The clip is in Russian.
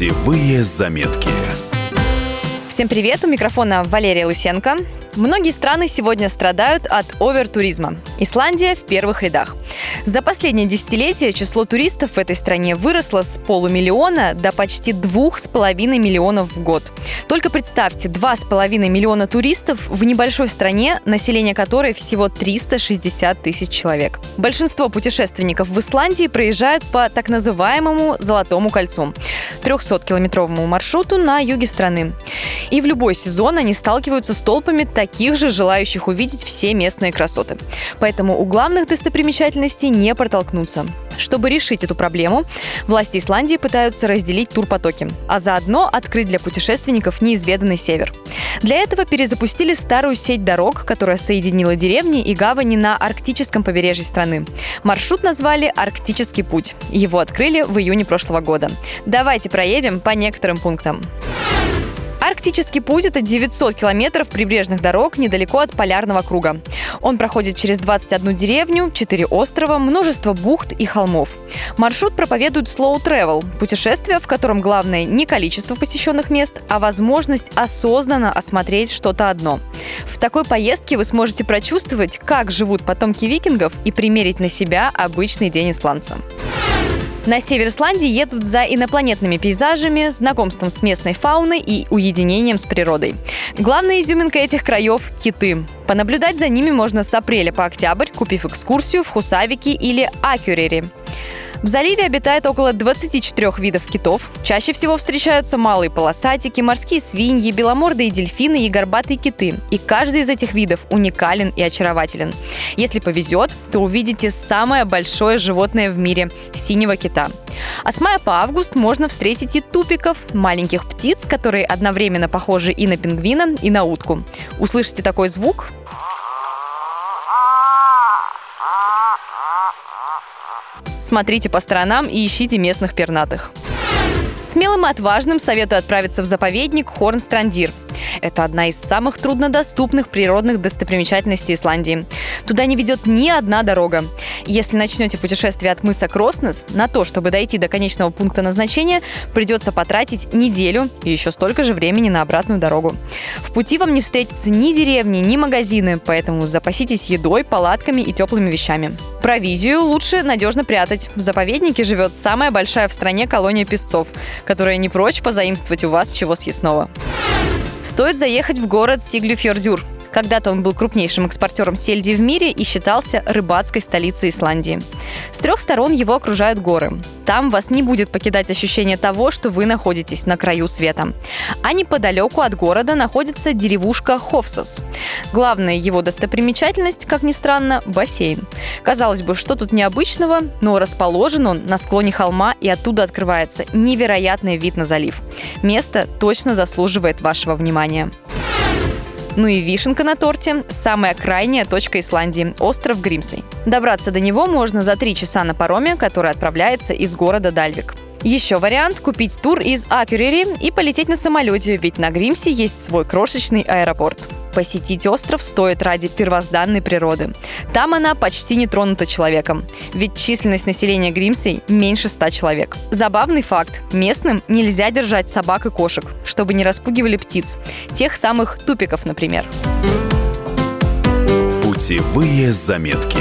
Путевые заметки. Всем привет, у микрофона Валерия Лысенко. Многие страны сегодня страдают от овертуризма. Исландия в первых рядах. За последнее десятилетие число туристов в этой стране выросло с полумиллиона до почти двух с половиной миллионов в год. Только представьте, два с половиной миллиона туристов в небольшой стране, население которой всего 360 тысяч человек. Большинство путешественников в Исландии проезжают по так называемому Золотому кольцу – 300-километровому маршруту на юге страны. И в любой сезон они сталкиваются с толпами таких же желающих увидеть все местные красоты. Поэтому у главных достопримечательностей не протолкнуться. Чтобы решить эту проблему, власти Исландии пытаются разделить турпотоки, а заодно открыть для путешественников неизведанный север. Для этого перезапустили старую сеть дорог, которая соединила деревни и гавани на арктическом побережье страны. Маршрут назвали «Арктический путь». Его открыли в июне прошлого года. Давайте проедем по некоторым пунктам. Арктический путь – это 900 километров прибрежных дорог недалеко от Полярного круга. Он проходит через 21 деревню, 4 острова, множество бухт и холмов. Маршрут проповедует slow travel – путешествие, в котором главное не количество посещенных мест, а возможность осознанно осмотреть что-то одно. В такой поездке вы сможете прочувствовать, как живут потомки викингов и примерить на себя обычный день исландца. На север Исландии едут за инопланетными пейзажами, знакомством с местной фауной и уединением с природой. Главная изюминка этих краев – киты. Понаблюдать за ними можно с апреля по октябрь, купив экскурсию в Хусавике или Акюрере. В заливе обитает около 24 видов китов. Чаще всего встречаются малые полосатики, морские свиньи, беломордые дельфины и горбатые киты. И каждый из этих видов уникален и очарователен. Если повезет, то увидите самое большое животное в мире – синего кита. А с мая по август можно встретить и тупиков, маленьких птиц, которые одновременно похожи и на пингвина, и на утку. Услышите такой звук Смотрите по сторонам и ищите местных пернатых. Смелым и отважным советую отправиться в заповедник Хорнстрандир. Это одна из самых труднодоступных природных достопримечательностей Исландии. Туда не ведет ни одна дорога. Если начнете путешествие от мыса Кроснес, на то, чтобы дойти до конечного пункта назначения, придется потратить неделю и еще столько же времени на обратную дорогу. В пути вам не встретится ни деревни, ни магазины, поэтому запаситесь едой, палатками и теплыми вещами. Провизию лучше надежно прятать. В заповеднике живет самая большая в стране колония песцов, которая не прочь позаимствовать у вас чего съестного. Стоит заехать в город Сиглюфьордюр. Когда-то он был крупнейшим экспортером сельди в мире и считался рыбацкой столицей Исландии. С трех сторон его окружают горы. Там вас не будет покидать ощущение того, что вы находитесь на краю света. А неподалеку от города находится деревушка Хофсос. Главная его достопримечательность, как ни странно, бассейн. Казалось бы, что тут необычного, но расположен он на склоне холма и оттуда открывается невероятный вид на залив. Место точно заслуживает вашего внимания. Ну и вишенка на торте – самая крайняя точка Исландии – остров Гримсей. Добраться до него можно за три часа на пароме, который отправляется из города Дальвик. Еще вариант – купить тур из Акюрери и полететь на самолете, ведь на Гримсе есть свой крошечный аэропорт. Посетить остров стоит ради первозданной природы. Там она почти не тронута человеком, ведь численность населения Гримсей меньше ста человек. Забавный факт. Местным нельзя держать собак и кошек, чтобы не распугивали птиц. Тех самых тупиков, например. Путевые заметки.